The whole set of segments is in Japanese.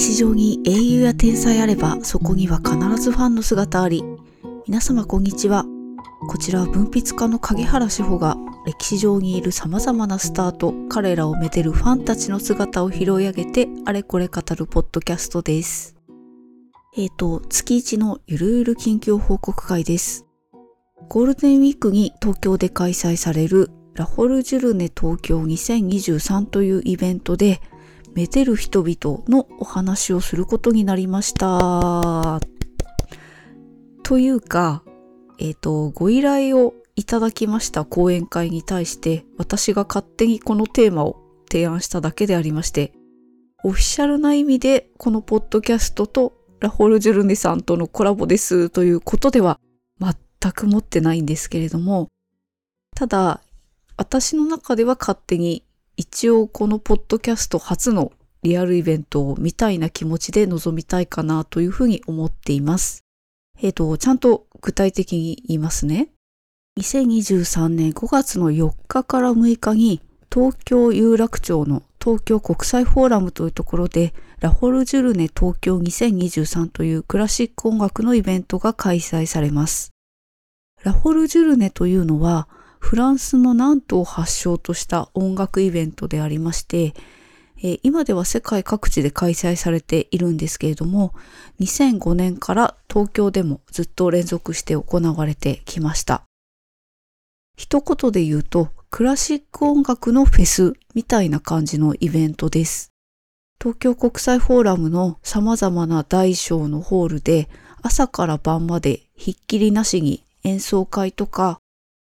歴史上に英雄や天才あればそこには必ずファンの姿あり。皆様こんにちは。こちらは文筆家の影原志保が歴史上にいる様々なスターと彼らをめでるファンたちの姿を拾い上げてあれこれ語るポッドキャストです。えーと月一のゆるゆる近況報告会です。ゴールデンウィークに東京で開催されるラホルジュルネ東京2023というイベントでめでる人々のお話をすることになりました。というか、えっ、ー、と、ご依頼をいただきました講演会に対して私が勝手にこのテーマを提案しただけでありまして、オフィシャルな意味でこのポッドキャストとラホルジュルネさんとのコラボですということでは全く持ってないんですけれども、ただ私の中では勝手に一応このポッドキャスト初のリアルイベントを見たいな気持ちで臨みたいかなというふうに思っています。えっ、ー、と、ちゃんと具体的に言いますね。2023年5月の4日から6日に東京有楽町の東京国際フォーラムというところでラホルジュルネ東京2023というクラシック音楽のイベントが開催されます。ラホルジュルネというのはフランスの南東を発祥とした音楽イベントでありまして、えー、今では世界各地で開催されているんですけれども、2005年から東京でもずっと連続して行われてきました。一言で言うと、クラシック音楽のフェスみたいな感じのイベントです。東京国際フォーラムの様々な大小のホールで朝から晩までひっきりなしに演奏会とか、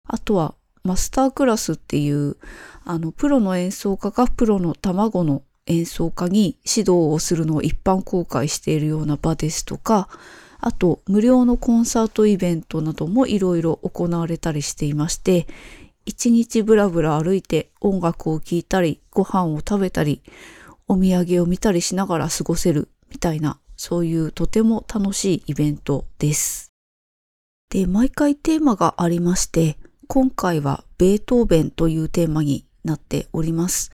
あとはマスタークラスっていうあのプロの演奏家がプロの卵の演奏家に指導をするのを一般公開しているような場ですとかあと無料のコンサートイベントなどもいろいろ行われたりしていまして一日ブラブラ歩いて音楽を聴いたりご飯を食べたりお土産を見たりしながら過ごせるみたいなそういうとても楽しいイベントです。で、毎回テーマがありまして、今回はベートーベンというテーマになっております。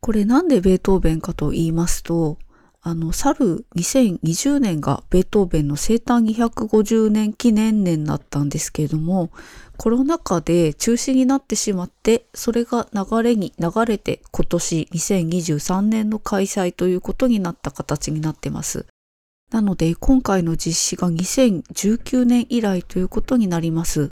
これなんでベートーベンかと言いますと、あの、去る2020年がベートーベンの生誕250年記念年だったんですけれども、コロナ禍で中止になってしまって、それが流れに流れて今年2023年の開催ということになった形になってます。なので今回の実施が2019年以来ということになります。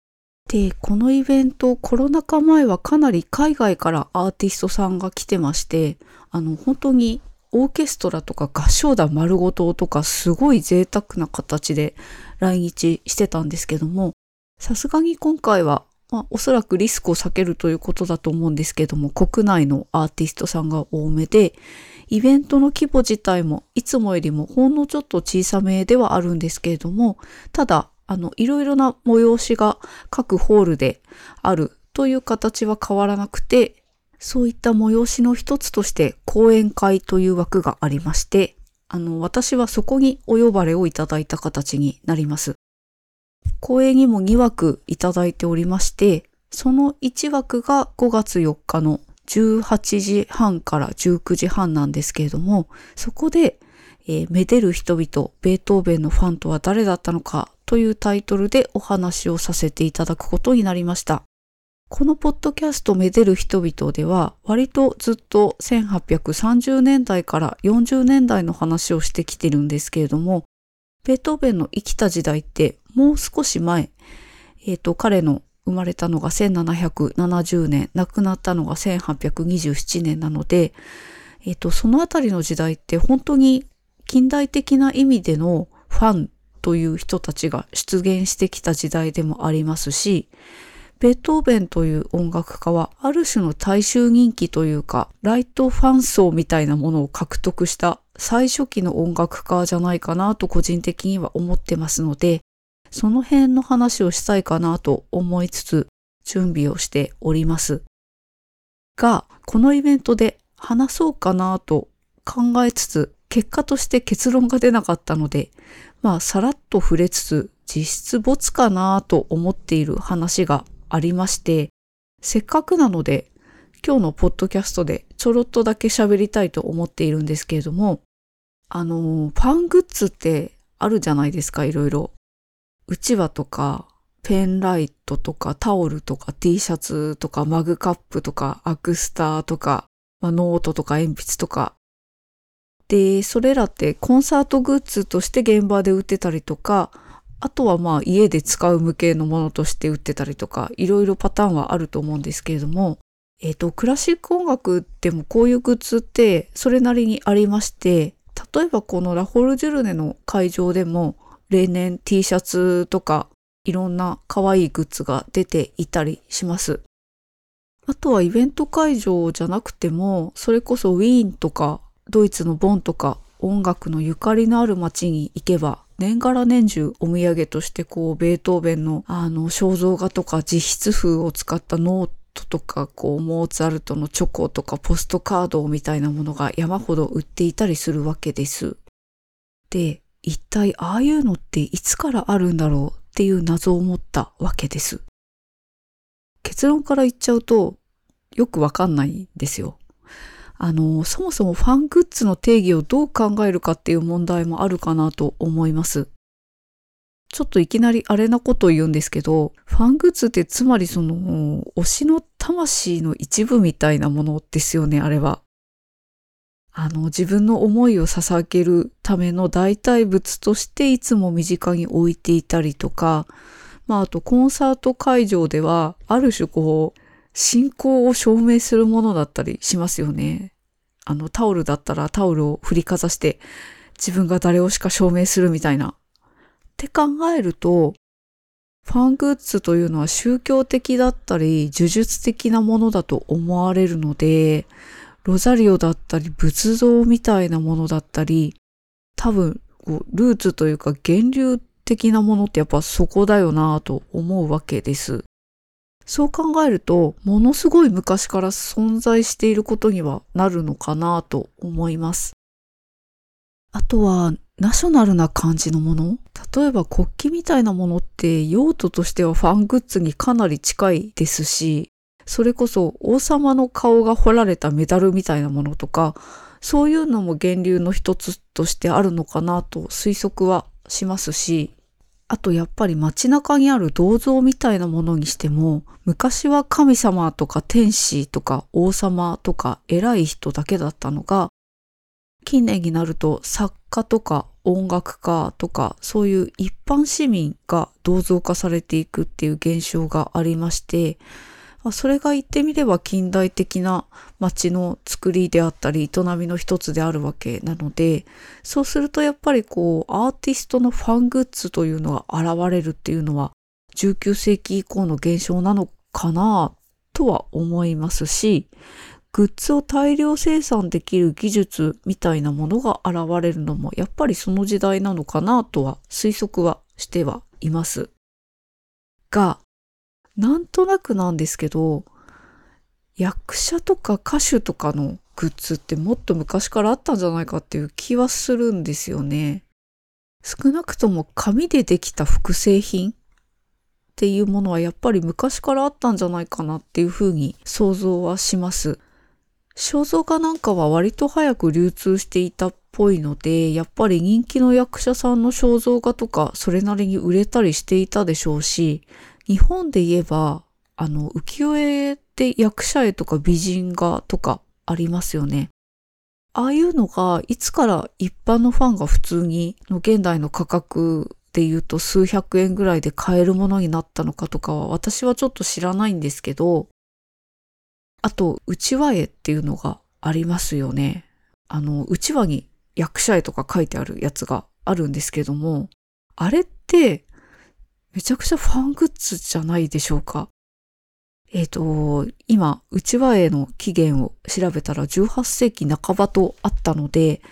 で、このイベント、コロナ禍前はかなり海外からアーティストさんが来てまして、あの、本当にオーケストラとか合唱団丸ごととかすごい贅沢な形で来日してたんですけども、さすがに今回は、まあ、おそらくリスクを避けるということだと思うんですけども、国内のアーティストさんが多めで、イベントの規模自体もいつもよりもほんのちょっと小さめではあるんですけれども、ただあの、いろいろな催しが各ホールであるという形は変わらなくて、そういった催しの一つとして講演会という枠がありまして、あの、私はそこにお呼ばれをいただいた形になります。講演にも2枠いただいておりまして、その1枠が5月4日の18時半から19時半なんですけれども、そこで、えー、めでる人々、ベートーベンのファンとは誰だったのかというタイトルでお話をさせていただくことになりました。このポッドキャストめでる人々では割とずっと1830年代から40年代の話をしてきてるんですけれども、ベートーベンの生きた時代ってもう少し前、えっ、ー、と、彼の生まれたのが1770年、亡くなったのが1827年なので、えっ、ー、と、そのあたりの時代って本当に近代的な意味でのファンという人たちが出現してきた時代でもありますし、ベートーベンという音楽家はある種の大衆人気というか、ライトファン層みたいなものを獲得した最初期の音楽家じゃないかなと個人的には思ってますので、その辺の話をしたいかなと思いつつ準備をしております。が、このイベントで話そうかなと考えつつ、結果として結論が出なかったので、まあ、さらっと触れつつ、実質没かなと思っている話がありまして、せっかくなので、今日のポッドキャストでちょろっとだけ喋りたいと思っているんですけれども、あの、ファングッズってあるじゃないですか、いろいろ。うちわとか、ペンライトとか、タオルとか、T シャツとか、マグカップとか、アクスターとか、まあ、ノートとか鉛筆とか。で、それらってコンサートグッズとして現場で売ってたりとか、あとはまあ家で使う向けのものとして売ってたりとか、いろいろパターンはあると思うんですけれども、えっ、ー、と、クラシック音楽でもこういうグッズってそれなりにありまして、例えばこのラフォルジュルネの会場でも例年 T シャツとかいろんな可愛いグッズが出ていたりします。あとはイベント会場じゃなくても、それこそウィーンとかドイツのボンとか音楽のゆかりのある街に行けば年がら年中お土産としてこうベートーベンのあの肖像画とか自筆譜を使ったノートとかこうモーツァルトのチョコとかポストカードみたいなものが山ほど売っていたりするわけです。で、一体ああいうのっていつからあるんだろうっていう謎を持ったわけです。結論から言っちゃうとよくわかんないんですよ。あの、そもそもファングッズの定義をどう考えるかっていう問題もあるかなと思います。ちょっといきなりあれなことを言うんですけど、ファングッズってつまりその、推しの魂の一部みたいなものですよね、あれは。あの、自分の思いを捧げるための代替物としていつも身近に置いていたりとか、まあ、あとコンサート会場では、ある種こう、信仰を証明するものだったりしますよね。あの、タオルだったらタオルを振りかざして、自分が誰をしか証明するみたいな。って考えると、ファングッズというのは宗教的だったり、呪術的なものだと思われるので、ロザリオだったり、仏像みたいなものだったり、多分、ルーツというか源流的なものってやっぱそこだよなぁと思うわけです。そう考えると、ものすごい昔から存在していることにはなるのかなと思います。あとは、ナショナルな感じのもの？例えば国旗みたいなものって用途としてはファングッズにかなり近いですし、それこそ王様の顔が彫られたメダルみたいなものとか、そういうのも源流の一つとしてあるのかなと推測はしますし、あとやっぱり街中にある銅像みたいなものにしても、昔は神様とか天使とか王様とか偉い人だけだったのが、近年になると作家とか音楽家とかそういう一般市民が銅像化されていくっていう現象がありまして、それが言ってみれば近代的な街の作りであったり営みの一つであるわけなので、そうするとやっぱりこうアーティストのファングッズというのが現れるっていうのは19世紀以降の現象なのかなとは思いますし、グッズを大量生産できる技術みたいなものが現れるのもやっぱりその時代なのかなとは推測はしてはいます。が、なんとなくなんですけど、役者とか歌手とかのグッズってもっと昔からあったんじゃないかっていう気はするんですよね。少なくとも紙でできた複製品っていうものはやっぱり昔からあったんじゃないかなっていうふうに想像はします。肖像画なんかは割と早く流通していたっぽいので、やっぱり人気の役者さんの肖像画とかそれなりに売れたりしていたでしょうし、日本で言えば、あの、浮世絵で役者絵とか美人画とかありますよね。ああいうのがいつから一般のファンが普通にの現代の価格で言うと数百円ぐらいで買えるものになったのかとかは私はちょっと知らないんですけど、あと、内輪絵っていうのがありますよね。あの、内輪に役者絵とか書いてあるやつがあるんですけども、あれってめちゃくちゃファングッズじゃないでしょうか。えっ、ー、と、今、内輪絵の起源を調べたら18世紀半ばとあったので、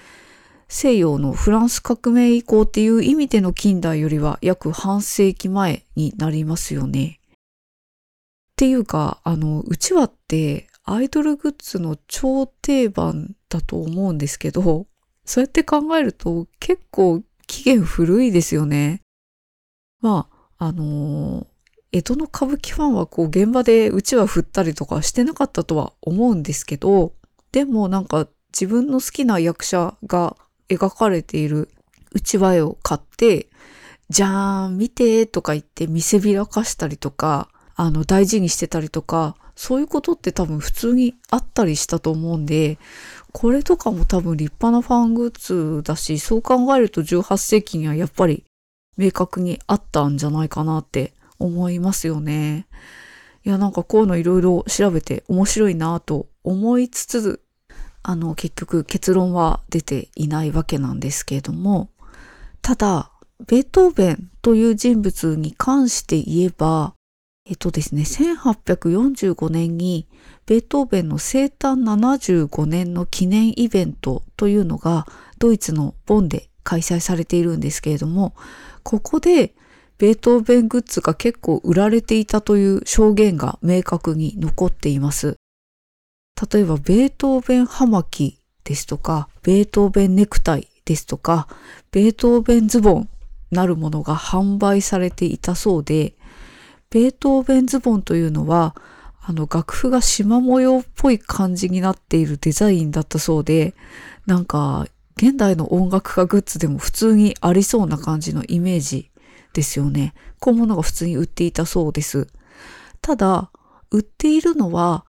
西洋のフランス革命以降っていう意味での近代よりは約半世紀前になりますよね。っていうか、あの、うちわってアイドルグッズの超定番だと思うんですけど、そうやって考えると結構期限古いですよね。まあ、あのー、江戸の歌舞伎ファンはこう現場でうちわ振ったりとかしてなかったとは思うんですけど、でもなんか自分の好きな役者が描かれているうちわ絵を買って、じゃーん、見てとか言って見せびらかしたりとか、あの、大事にしてたりとか、そういうことって多分普通にあったりしたと思うんで、これとかも多分立派なファングッズだし、そう考えると18世紀にはやっぱり明確にあったんじゃないかなって思いますよね。いや、なんかこういうのいろいろ調べて面白いなと思いつつ、あの、結局結論は出ていないわけなんですけれども、ただ、ベートーベンという人物に関して言えば、えっとですね、1845年にベートーベンの生誕75年の記念イベントというのがドイツのボンで開催されているんですけれども、ここでベートーベングッズが結構売られていたという証言が明確に残っています。例えば、ベートーベン葉巻ですとか、ベートーベンネクタイですとか、ベートーベンズボンなるものが販売されていたそうで、ベートーベンズボンというのは、あの楽譜が縞模様っぽい感じになっているデザインだったそうで、なんか現代の音楽家グッズでも普通にありそうな感じのイメージですよね。こういうものが普通に売っていたそうです。ただ、売っているのは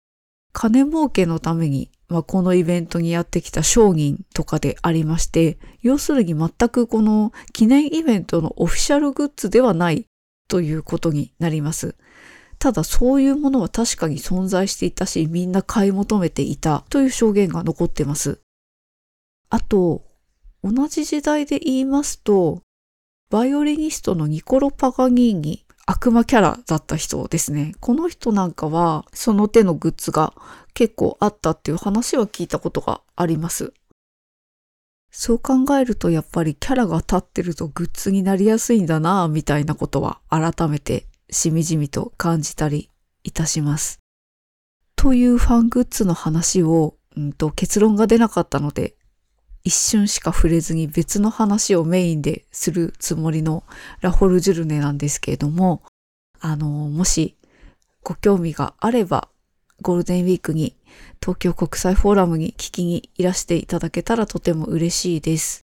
金儲けのために、まあ、このイベントにやってきた商人とかでありまして、要するに全くこの記念イベントのオフィシャルグッズではないということになります。ただそういうものは確かに存在していたし、みんな買い求めていたという証言が残ってます。あと、同じ時代で言いますと、バイオリニストのニコロ・パガニーニ、悪魔キャラだった人ですね。この人なんかは、その手のグッズが結構あったっていう話は聞いたことがあります。そう考えるとやっぱりキャラが立ってるとグッズになりやすいんだなぁみたいなことは改めてしみじみと感じたりいたします。というファングッズの話を、うんと結論が出なかったので一瞬しか触れずに別の話をメインでするつもりのラホルジュルネなんですけれども、あの、もしご興味があれば、ゴールデンウィークに東京国際フォーラムに聞きにいらしていただけたらとても嬉しいです。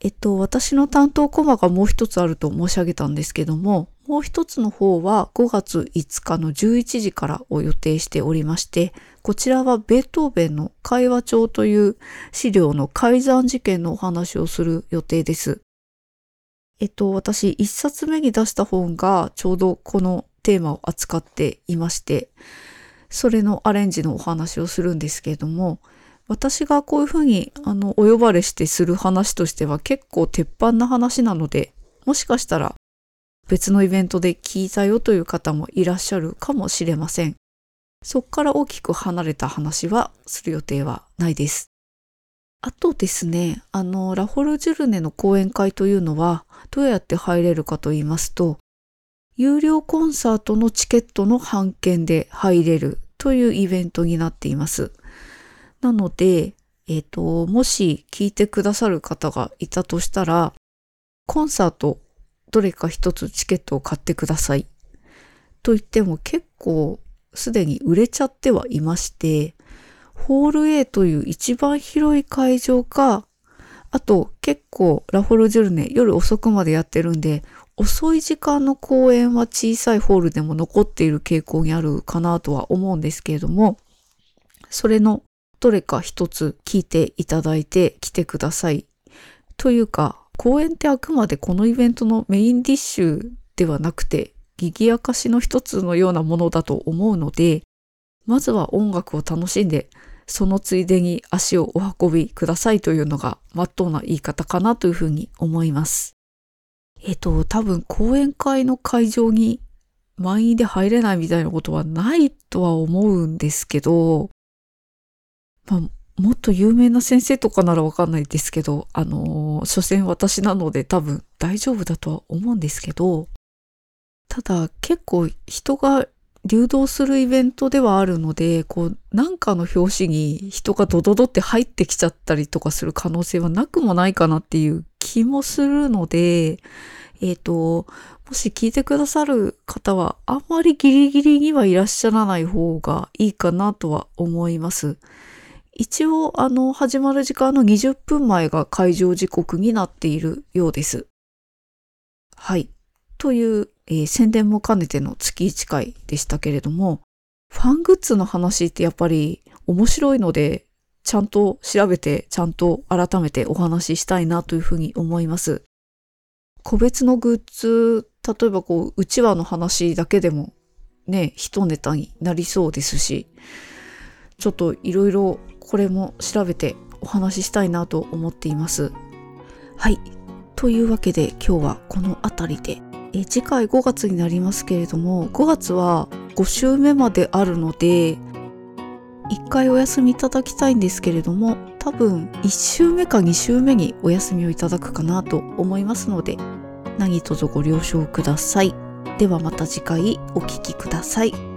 えっと、私の担当コマがもう一つあると申し上げたんですけども、もう一つの方は5月5日の11時からを予定しておりまして、こちらはベートーベンの会話帳という資料の改ざん事件のお話をする予定です。えっと、私一冊目に出した本がちょうどこのテーマを扱っていまして、それのアレンジのお話をするんですけれども、私がこういうふうにあのお呼ばれしてする話としては結構鉄板な話なので、もしかしたら別のイベントで聞いたよという方もいらっしゃるかもしれません。そこから大きく離れた話はする予定はないです。あとですね、あの、ラホルジュルネの講演会というのはどうやって入れるかと言いますと、有料コンサートのチケットの半券で入れるというイベントになっています。なので、えっ、ー、と、もし聞いてくださる方がいたとしたら、コンサートどれか一つチケットを買ってください。と言っても結構すでに売れちゃってはいまして、ホール A という一番広い会場か、あと結構ラフォルジュルネ夜遅くまでやってるんで、遅い時間の公演は小さいホールでも残っている傾向にあるかなとは思うんですけれども、それのどれか一つ聞いていただいて来てください。というか、公演ってあくまでこのイベントのメインディッシュではなくて、賑やかしの一つのようなものだと思うので、まずは音楽を楽しんで、そのついでに足をお運びくださいというのが真っ当な言い方かなというふうに思います。えっと、多分講演会の会場に満員で入れないみたいなことはないとは思うんですけど、まあ、もっと有名な先生とかならわかんないですけど、あのー、所詮私なので多分大丈夫だとは思うんですけど、ただ結構人が流動するイベントではあるので、こう、なんかの表紙に人がドドドって入ってきちゃったりとかする可能性はなくもないかなっていう気もするので、えっ、ー、と、もし聞いてくださる方は、あんまりギリギリにはいらっしゃらない方がいいかなとは思います。一応あの始まる時間の20分前が会場時刻になっているようです。はい。という、えー宣伝も兼ねての月1回でしたけれども、ファングッズの話ってやっぱり面白いので、ちゃんと調べて、ちゃんと改めてお話ししたいなというふうに思います。個別のグッズ、例えばこう、うちわの話だけでもね、一ネタになりそうですし、ちょっといろいろこれも調べてお話ししたいなと思っています。はい。というわけで今日はこの辺りで、え次回5月になりますけれども、5月は5週目まであるので、1回お休みいただきたいんですけれども、多分1週目か2週目にお休みをいただくかなと思いますので、何卒ご了承ください。ではまた次回お聴きください。